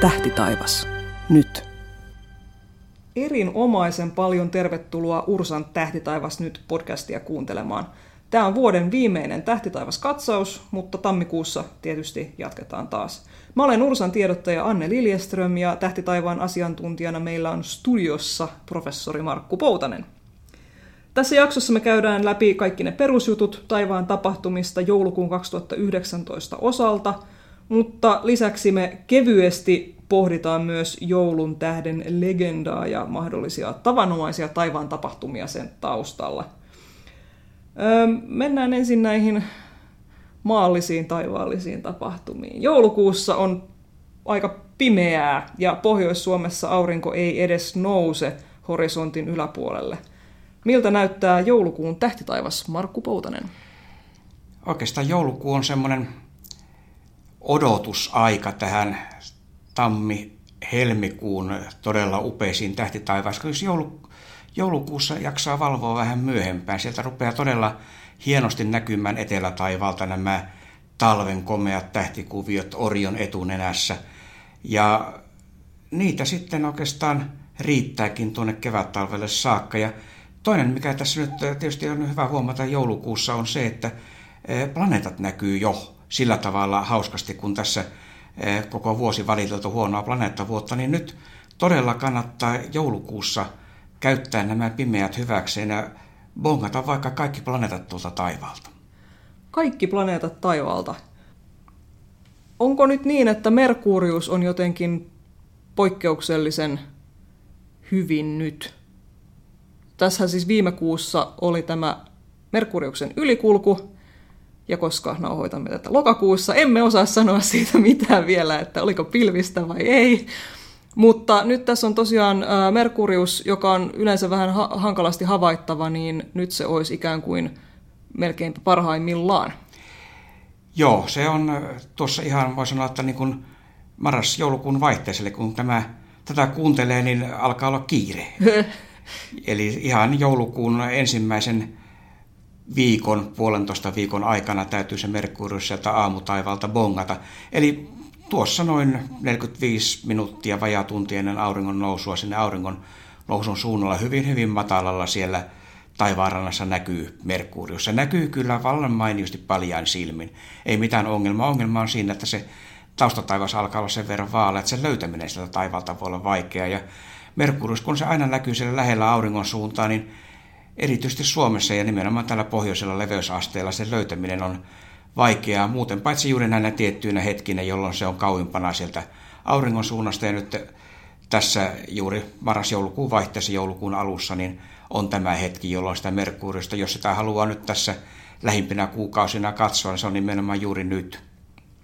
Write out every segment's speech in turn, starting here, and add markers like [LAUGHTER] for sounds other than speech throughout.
Tähtitaivas. Nyt. Erinomaisen paljon tervetuloa Ursan Tähtitaivas nyt podcastia kuuntelemaan. Tämä on vuoden viimeinen Tähtitaivas-katsaus, mutta tammikuussa tietysti jatketaan taas. Mä olen Ursan tiedottaja Anne Liljeström ja Tähtitaivaan asiantuntijana meillä on studiossa professori Markku Poutanen. Tässä jaksossa me käydään läpi kaikki ne perusjutut taivaan tapahtumista joulukuun 2019 osalta, mutta lisäksi me kevyesti pohditaan myös joulun tähden legendaa ja mahdollisia tavanomaisia taivaan tapahtumia sen taustalla. Öö, mennään ensin näihin maallisiin taivaallisiin tapahtumiin. Joulukuussa on aika pimeää ja Pohjois-Suomessa aurinko ei edes nouse horisontin yläpuolelle. Miltä näyttää joulukuun tähtitaivas Markku Poutanen? Oikeastaan joulukuu on semmoinen odotusaika tähän tammi-helmikuun todella upeisiin tähtitaivaan. Jos joulu, joulukuussa jaksaa valvoa vähän myöhempään, sieltä rupeaa todella hienosti näkymään etelätaivalta nämä talven komeat tähtikuviot Orion etunenässä. Ja niitä sitten oikeastaan riittääkin tuonne kevättalvelle saakka. Ja toinen, mikä tässä nyt tietysti on hyvä huomata joulukuussa, on se, että eh, planeetat näkyy jo sillä tavalla hauskasti, kun tässä eh, koko vuosi valiteltu huonoa planeettavuotta, niin nyt todella kannattaa joulukuussa käyttää nämä pimeät hyväkseen ja bongata vaikka kaikki planeetat tuolta taivaalta. Kaikki planeetat taivaalta. Onko nyt niin, että Merkurius on jotenkin poikkeuksellisen hyvin nyt? Tässä siis viime kuussa oli tämä Merkuriuksen ylikulku, ja koska nauhoitamme tätä lokakuussa, emme osaa sanoa siitä [LAUGHS] mitään vielä, että oliko pilvistä vai ei. Mutta nyt tässä on tosiaan Merkurius, joka on yleensä vähän ha- hankalasti havaittava, niin nyt se olisi ikään kuin melkein parhaimmillaan. Joo, se on tuossa ihan, voi sanoa, että niin kuin marras-joulukuun vaihteeselle, kun tämä, tätä kuuntelee, niin alkaa olla kiire. [LAUGHS] Eli ihan joulukuun ensimmäisen viikon, puolentoista viikon aikana täytyy se Merkurius sieltä aamutaivalta bongata. Eli tuossa noin 45 minuuttia vajaa tunti ennen auringon nousua sinne auringon nousun suunnalla hyvin hyvin matalalla siellä taivaanrannassa näkyy Merkurius. Se näkyy kyllä vallan mainiosti paljain silmin. Ei mitään ongelmaa. Ongelma on siinä, että se taustataivas alkaa olla sen verran vaale, että sen löytäminen sieltä taivalta voi olla vaikeaa. Ja Merkurius, kun se aina näkyy siellä lähellä auringon suuntaan, niin erityisesti Suomessa ja nimenomaan tällä pohjoisella leveysasteella sen löytäminen on vaikeaa. Muuten paitsi juuri näinä tiettyinä hetkinä, jolloin se on kauimpana sieltä auringon suunnasta ja nyt tässä juuri marras-joulukuun vaihteessa joulukuun alussa, niin on tämä hetki, jolloin sitä Merkurista, jos sitä haluaa nyt tässä lähimpinä kuukausina katsoa, niin se on nimenomaan juuri nyt.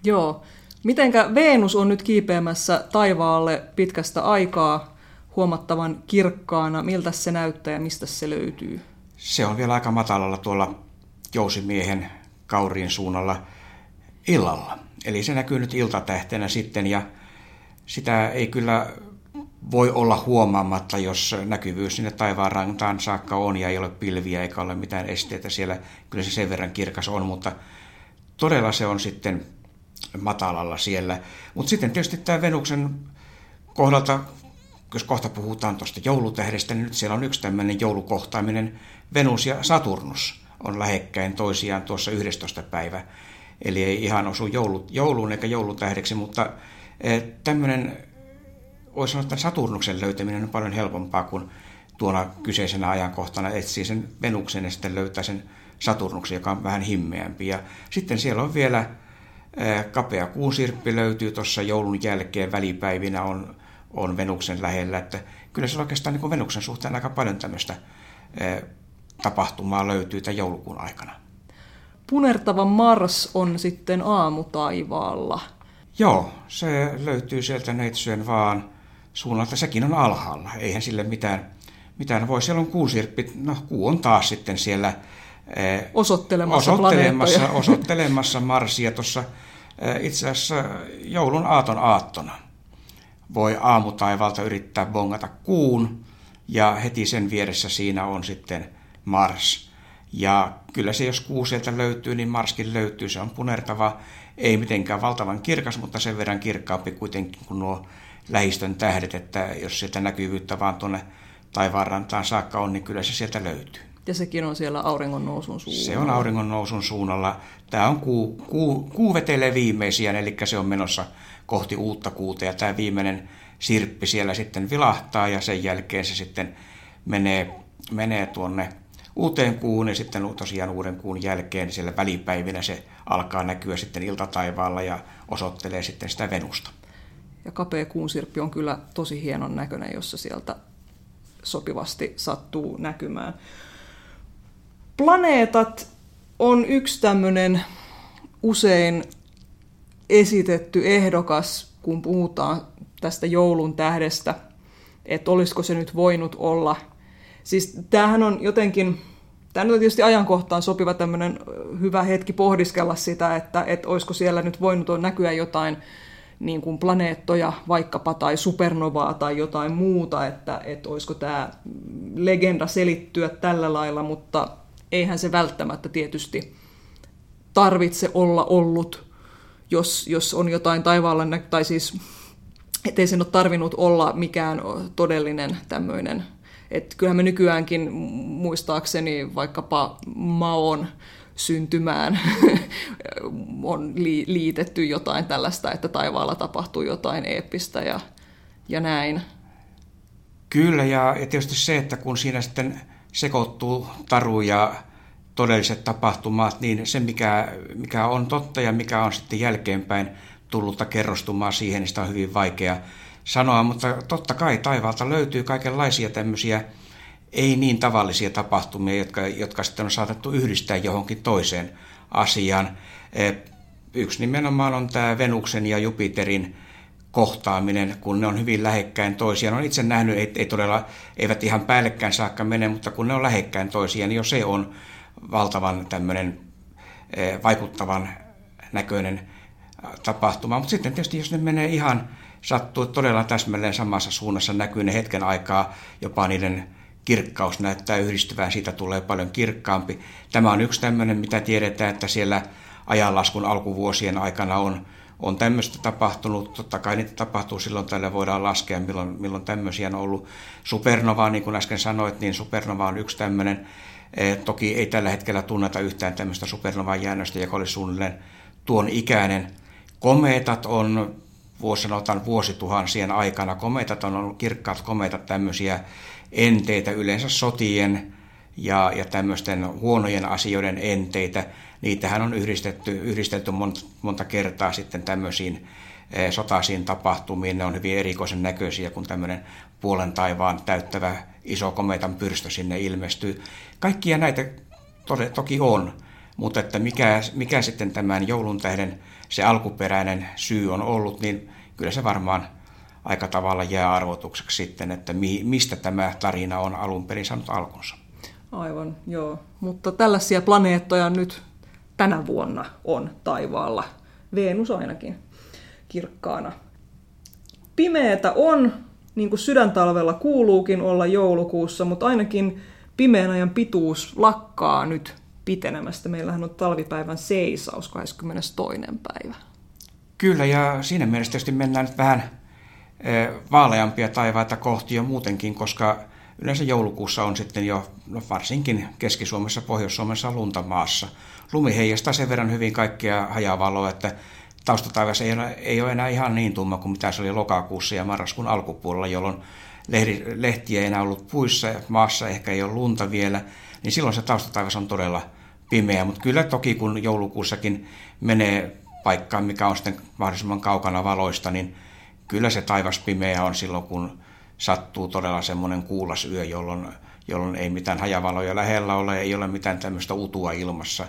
Joo. Mitenkä Venus on nyt kiipeämässä taivaalle pitkästä aikaa huomattavan kirkkaana? Miltä se näyttää ja mistä se löytyy? Se on vielä aika matalalla tuolla jousimiehen kauriin suunnalla illalla. Eli se näkyy nyt iltatähtenä sitten ja sitä ei kyllä voi olla huomaamatta, jos näkyvyys sinne taivaan rantaan saakka on ja ei ole pilviä eikä ole mitään esteitä siellä. Kyllä se sen verran kirkas on, mutta todella se on sitten matalalla siellä. Mutta sitten tietysti tämä Venuksen kohdalta, jos kohta puhutaan tuosta joulutähdestä, niin nyt siellä on yksi tämmöinen joulukohtaaminen Venus ja Saturnus on lähekkäin toisiaan tuossa 11. päivä. Eli ei ihan osu joulu, jouluun eikä joulutähdeksi, mutta eh, tämmöinen, voisi sanoa, että Saturnuksen löytäminen on paljon helpompaa kuin tuona kyseisenä ajankohtana etsii sen Venuksen ja sitten löytää sen Saturnuksen, joka on vähän himmeämpi. Ja sitten siellä on vielä eh, kapea kuusirppi löytyy tuossa joulun jälkeen, välipäivinä on, on Venuksen lähellä, että kyllä se on oikeastaan niin kuin Venuksen suhteen aika paljon tämmöistä eh, tapahtumaa löytyy tämän joulukuun aikana. Punertava Mars on sitten aamutaivaalla. Joo, se löytyy sieltä neitsyön vaan suunnalta. Sekin on alhaalla. Eihän sille mitään, mitään voi. Siellä on kuusirppi. No, kuu on taas sitten siellä eh, osoittelemassa, osoittelemassa, osoittelemassa Marsia tuossa eh, itse asiassa joulun aaton aattona. Voi aamutaivalta yrittää bongata kuun ja heti sen vieressä siinä on sitten Mars. Ja kyllä se, jos kuu sieltä löytyy, niin Marskin löytyy. Se on punertava, ei mitenkään valtavan kirkas, mutta sen verran kirkkaampi kuitenkin kuin nuo lähistön tähdet, että jos sieltä näkyvyyttä vaan tuonne taivaanrantaan saakka on, niin kyllä se sieltä löytyy. Ja sekin on siellä auringon nousun suunnalla. Se on auringon nousun suunnalla. Tämä on kuu, kuu, kuu vetelee viimeisiä, eli se on menossa kohti uutta kuuta ja tämä viimeinen sirppi siellä sitten vilahtaa ja sen jälkeen se sitten menee, menee tuonne uuteen kuun ja sitten tosiaan uuden kuun jälkeen siellä välipäivinä se alkaa näkyä sitten iltataivaalla ja osoittelee sitten sitä Venusta. Ja kapea kuunsirppi on kyllä tosi hienon näköinen, jos se sieltä sopivasti sattuu näkymään. Planeetat on yksi tämmöinen usein esitetty ehdokas, kun puhutaan tästä joulun tähdestä, että olisiko se nyt voinut olla. Siis tämähän on jotenkin, tämä on tietysti ajankohtaan sopiva tämmöinen hyvä hetki pohdiskella sitä, että, että olisiko siellä nyt voinut näkyä jotain niin kuin planeettoja vaikkapa tai supernovaa tai jotain muuta, että, että olisiko tämä legenda selittyä tällä lailla, mutta eihän se välttämättä tietysti tarvitse olla ollut, jos, jos on jotain taivaalla, tai siis ettei sen ole tarvinnut olla mikään todellinen tämmöinen. Että kyllähän me nykyäänkin muistaakseni vaikkapa Maon syntymään [LAUGHS] on liitetty jotain tällaista, että taivaalla tapahtuu jotain eeppistä ja, ja näin. Kyllä, ja, ja tietysti se, että kun siinä sitten sekoittuu taru ja todelliset tapahtumat, niin se mikä, mikä on totta ja mikä on sitten jälkeenpäin tullutta kerrostumaan siihen, niin sitä on hyvin vaikea sanoa, mutta totta kai taivaalta löytyy kaikenlaisia tämmöisiä ei niin tavallisia tapahtumia, jotka, jotka sitten on saatettu yhdistää johonkin toiseen asiaan. E, yksi nimenomaan on tämä Venuksen ja Jupiterin kohtaaminen, kun ne on hyvin lähekkäin toisiaan. Olen itse nähnyt, ei, ei todella, eivät ihan päällekkäin saakka mene, mutta kun ne on lähekkäin toisiaan, niin jo se on valtavan tämmöinen e, vaikuttavan näköinen tapahtuma. Mutta sitten tietysti, jos ne menee ihan, sattuu todella täsmälleen samassa suunnassa, näkyy ne hetken aikaa, jopa niiden kirkkaus näyttää yhdistyvän, siitä tulee paljon kirkkaampi. Tämä on yksi tämmöinen, mitä tiedetään, että siellä ajanlaskun alkuvuosien aikana on, on tämmöistä tapahtunut. Totta kai niitä tapahtuu silloin tällä voidaan laskea, milloin, milloin tämmöisiä on ollut. Supernova, niin kuin äsken sanoit, niin supernova on yksi tämmöinen. E, toki ei tällä hetkellä tunneta yhtään tämmöistä supernovan jäännöstä, joka olisi suunnilleen tuon ikäinen. Komeetat on sanotaan vuosituhansien aikana. Komeetat on ollut kirkkaat komeetat tämmöisiä enteitä, yleensä sotien ja, ja tämmöisten huonojen asioiden enteitä. Niitähän on yhdistetty, yhdistetty monta, kertaa sitten tämmöisiin e, sotaisiin tapahtumiin. Ne on hyvin erikoisen näköisiä, kun tämmöinen puolen taivaan täyttävä iso kometan pyrstö sinne ilmestyy. Kaikkia näitä to, toki on, mutta että mikä, mikä sitten tämän joulun tähden se alkuperäinen syy on ollut, niin kyllä se varmaan aika tavalla jää arvotukseksi sitten, että mi, mistä tämä tarina on alun perin saanut alkunsa. Aivan, joo. Mutta tällaisia planeettoja nyt tänä vuonna on taivaalla. Venus ainakin kirkkaana. Pimeätä on, niin kuin sydäntalvella kuuluukin olla joulukuussa, mutta ainakin pimeän ajan pituus lakkaa nyt pitenemästä. Meillähän on talvipäivän seisaus 22. päivä. Kyllä, ja siinä mielessä tietysti mennään nyt vähän vaaleampia taivaita kohti jo muutenkin, koska yleensä joulukuussa on sitten jo no varsinkin Keski-Suomessa, Pohjois-Suomessa lunta maassa. Lumi heijastaa sen verran hyvin kaikkia hajavaloa, että taustataivas ei ole, ei ole enää ihan niin tumma kuin mitä se oli lokakuussa ja marraskuun alkupuolella, jolloin lehti, lehtiä ei enää ollut puissa ja maassa ehkä ei ole lunta vielä, niin silloin se taustataivas on todella pimeä. Mutta kyllä toki kun joulukuussakin menee paikkaan, mikä on sitten mahdollisimman kaukana valoista, niin kyllä se taivas pimeä on silloin, kun sattuu todella semmoinen kuulas yö, jolloin, jolloin ei mitään hajavaloja lähellä ole, ei ole mitään tämmöistä utua ilmassa.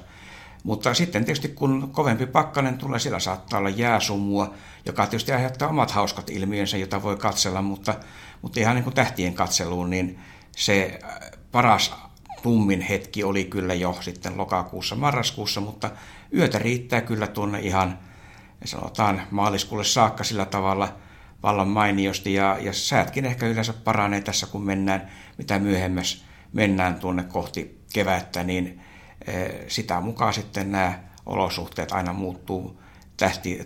Mutta sitten tietysti kun kovempi pakkanen tulee, sillä saattaa olla jääsumua, joka tietysti aiheuttaa omat hauskat ilmiönsä, jota voi katsella, mutta, mutta ihan niin kuin tähtien katseluun, niin se äh, paras tummin hetki oli kyllä jo sitten lokakuussa, marraskuussa, mutta yötä riittää kyllä tuonne ihan sanotaan maaliskuulle saakka sillä tavalla vallan mainiosti ja, ja säätkin ehkä yleensä paranee tässä kun mennään, mitä myöhemmäs mennään tuonne kohti kevättä, niin sitä mukaan sitten nämä olosuhteet aina muuttuu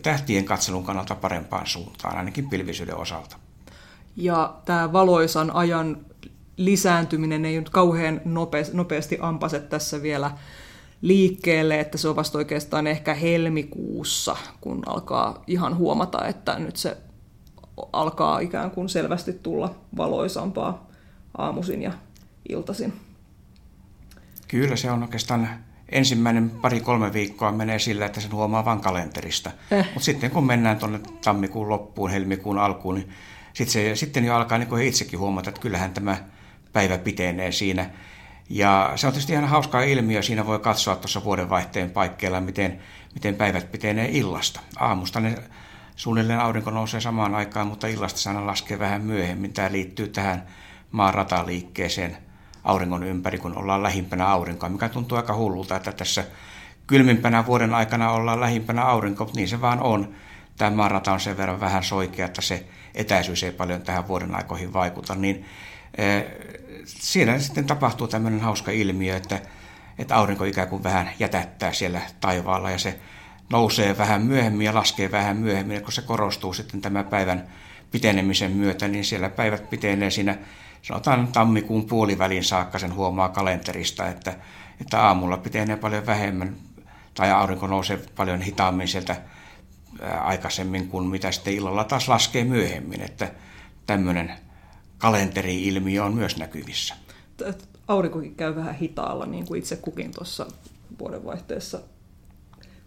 tähtien katselun kannalta parempaan suuntaan, ainakin pilvisyyden osalta. Ja tämä valoisan ajan lisääntyminen ei nyt kauhean nopeasti ampase tässä vielä liikkeelle, että se on vasta oikeastaan ehkä helmikuussa, kun alkaa ihan huomata, että nyt se alkaa ikään kuin selvästi tulla valoisampaa aamuisin ja iltaisin. Kyllä se on oikeastaan ensimmäinen pari-kolme viikkoa menee sillä, että sen huomaa vain kalenterista. Eh. Mutta sitten kun mennään tuonne tammikuun loppuun, helmikuun alkuun, niin sitten, se, sitten jo alkaa niin itsekin huomata, että kyllähän tämä päivä pitenee siinä. Ja se on tietysti ihan hauska ilmiö. Siinä voi katsoa tuossa vuodenvaihteen paikkeilla, miten, miten päivät pitenee illasta. Aamusta ne suunnilleen aurinko nousee samaan aikaan, mutta illasta se aina laskee vähän myöhemmin. Tämä liittyy tähän maan rataliikkeeseen auringon ympäri, kun ollaan lähimpänä aurinkoa, mikä tuntuu aika hullulta, että tässä kylmimpänä vuoden aikana ollaan lähimpänä aurinkoa, mutta niin se vaan on. Tämä maarata on sen verran vähän soikea, että se etäisyys ei paljon tähän vuoden aikoihin vaikuta, niin eh, siinä sitten tapahtuu tämmöinen hauska ilmiö, että, että aurinko ikään kuin vähän jätättää siellä taivaalla ja se nousee vähän myöhemmin ja laskee vähän myöhemmin, kun se korostuu sitten tämän päivän pitenemisen myötä, niin siellä päivät pitenee siinä, sanotaan tammikuun puolivälin saakka sen huomaa kalenterista, että, että aamulla pitenee paljon vähemmän, tai aurinko nousee paljon hitaammin sieltä aikaisemmin kuin mitä sitten illalla taas laskee myöhemmin, että tämmöinen kalenteri-ilmiö on myös näkyvissä. Aurinkokin käy vähän hitaalla, niin kuin itse kukin tuossa vuodenvaihteessa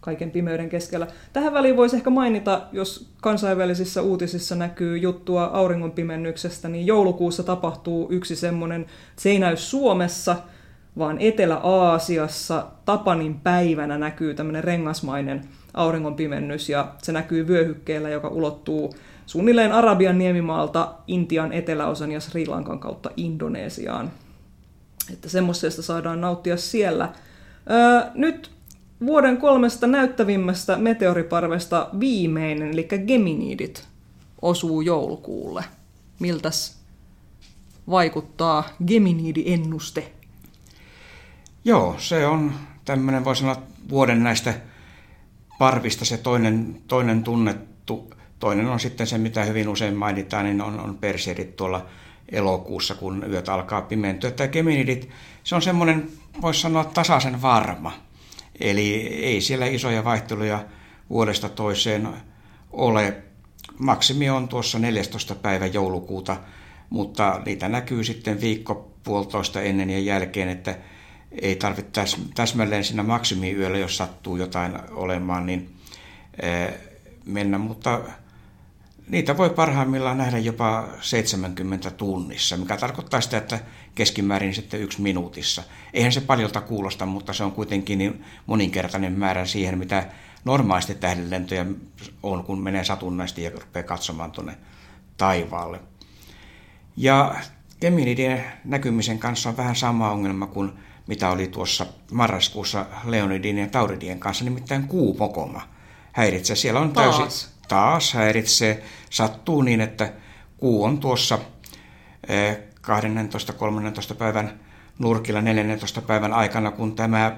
kaiken pimeyden keskellä. Tähän väliin voisi ehkä mainita, jos kansainvälisissä uutisissa näkyy juttua auringonpimennyksestä, niin joulukuussa tapahtuu yksi semmoinen, se ei näy Suomessa, vaan Etelä-Aasiassa Tapanin päivänä näkyy tämmöinen rengasmainen auringonpimennys, ja se näkyy vyöhykkeellä, joka ulottuu suunnilleen Arabian niemimaalta Intian eteläosan ja Sri Lankan kautta Indonesiaan. Että semmoisesta saadaan nauttia siellä. Öö, nyt vuoden kolmesta näyttävimmästä meteoriparvesta viimeinen, eli Geminidit, osuu joulukuulle. Miltäs vaikuttaa Geminidi-ennuste? Joo, se on tämmöinen, voi sanoa, vuoden näistä parvista se toinen, toinen tunnettu. Toinen on sitten se, mitä hyvin usein mainitaan, niin on, on Perseirit tuolla elokuussa, kun yöt alkaa pimentyä. Tämä Geminidit, se on semmoinen, voisi sanoa, tasaisen varma – Eli ei siellä isoja vaihteluja vuodesta toiseen ole. Maksimi on tuossa 14. päivä joulukuuta, mutta niitä näkyy sitten viikko puolitoista ennen ja jälkeen, että ei tarvitse täsmälleen siinä maksimiyöllä, jos sattuu jotain olemaan, niin mennä, mutta niitä voi parhaimmillaan nähdä jopa 70 tunnissa, mikä tarkoittaa sitä, että keskimäärin sitten yksi minuutissa. Eihän se paljolta kuulosta, mutta se on kuitenkin niin moninkertainen määrä siihen, mitä normaalisti tähdenlentoja on, kun menee satunnaisesti ja rupeaa katsomaan tuonne taivaalle. Ja Geminidien näkymisen kanssa on vähän sama ongelma kuin mitä oli tuossa marraskuussa Leonidin ja Tauridien kanssa, nimittäin kuupokoma häiritsee. Siellä on täysin... taas häiritsee. Sattuu niin, että kuu on tuossa 12-13 eh, päivän nurkilla 14 päivän aikana, kun tämä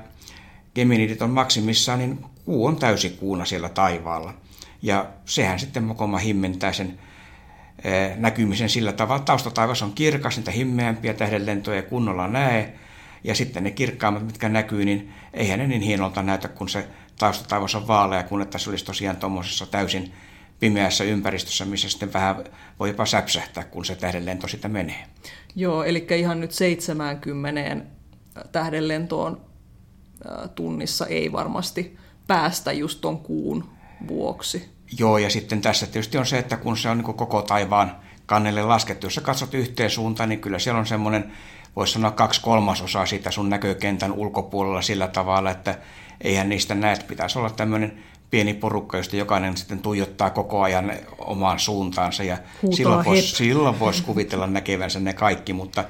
Geminidit on maksimissaan, niin kuu on täysikuuna siellä taivaalla. Ja sehän sitten mokoma himmentää sen eh, näkymisen sillä tavalla. Taustataivas on kirkas, niitä himmeämpiä tähdenlentoja kunnolla näe. Ja sitten ne kirkkaammat, mitkä näkyy, niin eihän ne niin hienolta näytä, kun se taustataivas on vaalea, kun että se olisi tosiaan tuommoisessa täysin pimeässä ympäristössä, missä sitten vähän voi jopa säpsähtää, kun se tähdenlento sitä menee. Joo, eli ihan nyt 70 tähdenlentoon tunnissa ei varmasti päästä just tuon kuun vuoksi. Joo, ja sitten tässä tietysti on se, että kun se on niin koko taivaan kannelle laskettu, jos sä katsot yhteen suuntaan, niin kyllä siellä on semmoinen, voisi sanoa kaksi kolmasosaa siitä sun näkökentän ulkopuolella sillä tavalla, että eihän niistä näe, että pitäisi olla tämmöinen pieni porukka, josta jokainen sitten tuijottaa koko ajan omaan suuntaansa. Ja silloin voisi, silloin voisi kuvitella näkevänsä ne kaikki, mutta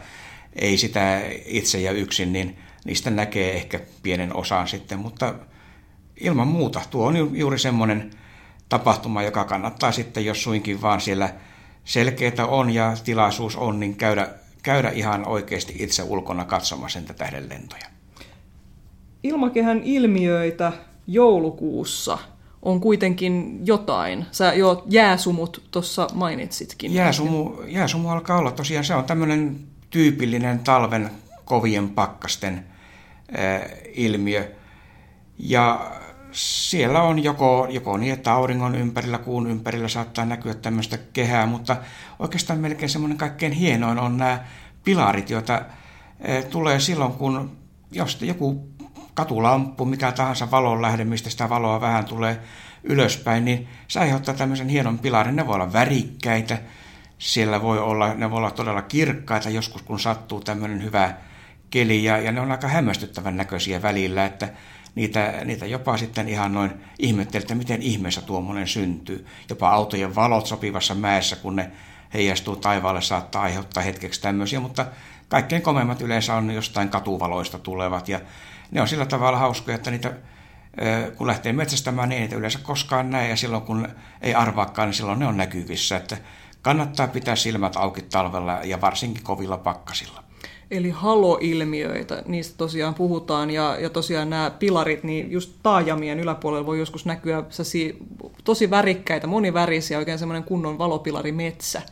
ei sitä itse ja yksin, niin niistä näkee ehkä pienen osan sitten, mutta ilman muuta tuo on juuri semmoinen tapahtuma, joka kannattaa sitten, jos suinkin vaan siellä selkeää on ja tilaisuus on, niin käydä, käydä ihan oikeasti itse ulkona katsomassa tähden lentoja. ilmakehän ilmiöitä joulukuussa on kuitenkin jotain. Sä jo jääsumut tuossa mainitsitkin. Jääsumu, jääsumu alkaa olla tosiaan, se on tämmöinen tyypillinen talven kovien pakkasten äh, ilmiö. Ja siellä on joko, joko niin, että auringon ympärillä, kuun ympärillä saattaa näkyä tämmöistä kehää, mutta oikeastaan melkein semmoinen kaikkein hienoin on nämä pilarit, joita e, tulee silloin, kun jos joku katulamppu, mikä tahansa valon lähde, mistä sitä valoa vähän tulee ylöspäin, niin se aiheuttaa tämmöisen hienon pilarin. Ne voi olla värikkäitä, siellä voi olla, ne voi olla todella kirkkaita joskus, kun sattuu tämmöinen hyvä keli, ja, ja ne on aika hämmästyttävän näköisiä välillä, että niitä, niitä jopa sitten ihan noin ihmetteli, että miten ihmeessä tuommoinen syntyy. Jopa autojen valot sopivassa mäessä, kun ne heijastuu taivaalle, saattaa aiheuttaa hetkeksi tämmöisiä, mutta kaikkein komeimmat yleensä on jostain katuvaloista tulevat ja ne on sillä tavalla hauskoja, että niitä kun lähtee metsästämään, niin ei niitä yleensä koskaan näe ja silloin kun ei arvaakaan, niin silloin ne on näkyvissä, että kannattaa pitää silmät auki talvella ja varsinkin kovilla pakkasilla. Eli haloilmiöitä, niistä tosiaan puhutaan, ja, ja tosiaan nämä pilarit, niin just taajamien yläpuolella voi joskus näkyä tosi värikkäitä, monivärisiä, oikein semmoinen kunnon valopilarimetsä.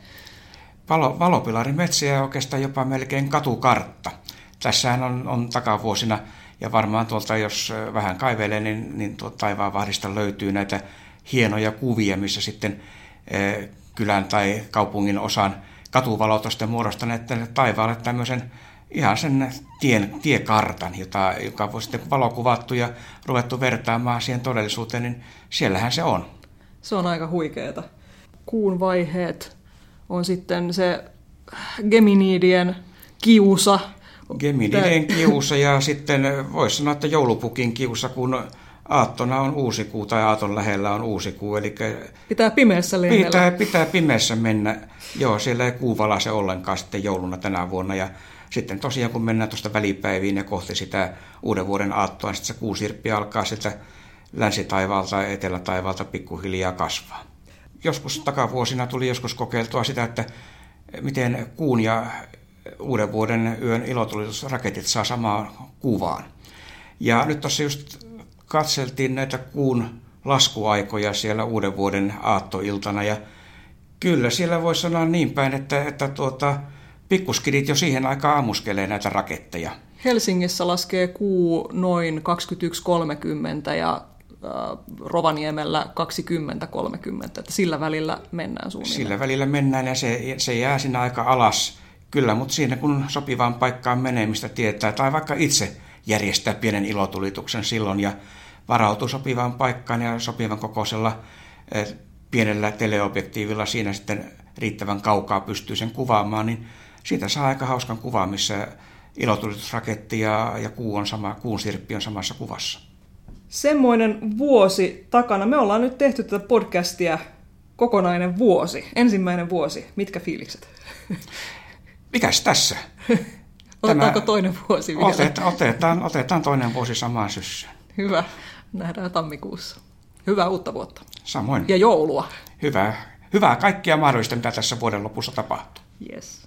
Valo, valopilarimetsä ja oikeastaan jopa melkein katukartta. Tässähän on, on takavuosina, ja varmaan tuolta, jos vähän kaivelee, niin, niin tuolta taivaan vahdista löytyy näitä hienoja kuvia, missä sitten eh, kylän tai kaupungin osan katuvalot on sitten muodostaneet taivaalle tämmöisen ihan sen tien, tiekartan, jota, joka voi sitten valokuvattu ja ruvettu vertaamaan siihen todellisuuteen, niin siellähän se on. Se on aika huikeeta. Kuun vaiheet on sitten se Geminidien kiusa. Geminidien kiusa ja sitten voisi sanoa, että joulupukin kiusa, kun aattona on uusi kuu tai aaton lähellä on uusi kuu. Eli pitää pimeässä lennellä. Pitää, pitää pimeässä mennä. Joo, siellä ei kuu valase ollenkaan sitten jouluna tänä vuonna. Ja sitten tosiaan kun mennään tuosta välipäiviin ja kohti sitä uuden vuoden aattoa, niin sitten se kuusirppi alkaa sitä länsitaivaalta ja etelätaivaalta pikkuhiljaa kasvaa. Joskus takavuosina tuli joskus kokeiltua sitä, että miten kuun ja uuden vuoden yön ilotulitusraketit saa samaan kuvaan. Ja nyt tuossa just katseltiin näitä kuun laskuaikoja siellä uuden vuoden aattoiltana ja kyllä siellä voi sanoa niin päin, että, että tuota, pikkuskidit jo siihen aikaan ammuskelee näitä raketteja. Helsingissä laskee kuu noin 21.30 ja Rovaniemellä 20.30, että sillä välillä mennään suunnilleen. Sillä välillä mennään ja se, se jää siinä aika alas. Kyllä, mutta siinä kun sopivaan paikkaan menemistä tietää, tai vaikka itse järjestää pienen ilotulituksen silloin ja varautuu sopivaan paikkaan ja sopivan kokoisella pienellä teleobjektiivilla siinä sitten riittävän kaukaa pystyy sen kuvaamaan, niin siitä saa aika hauskan kuvan, missä ilotulitusraketti ja, ja kuu on sama, kuun sirppi on samassa kuvassa. Semmoinen vuosi takana. Me ollaan nyt tehty tätä podcastia kokonainen vuosi, ensimmäinen vuosi. Mitkä fiilikset? [LAUGHS] Mikäs tässä? [LAUGHS] Otetaanko Tämä... toinen vuosi vielä? Otetaan, otetaan, otetaan toinen vuosi samaan syssyyn. Hyvä. Nähdään tammikuussa. Hyvää uutta vuotta. Samoin. Ja joulua. Hyvää, hyvää kaikkia mahdollista, mitä tässä vuoden lopussa tapahtuu. Yes.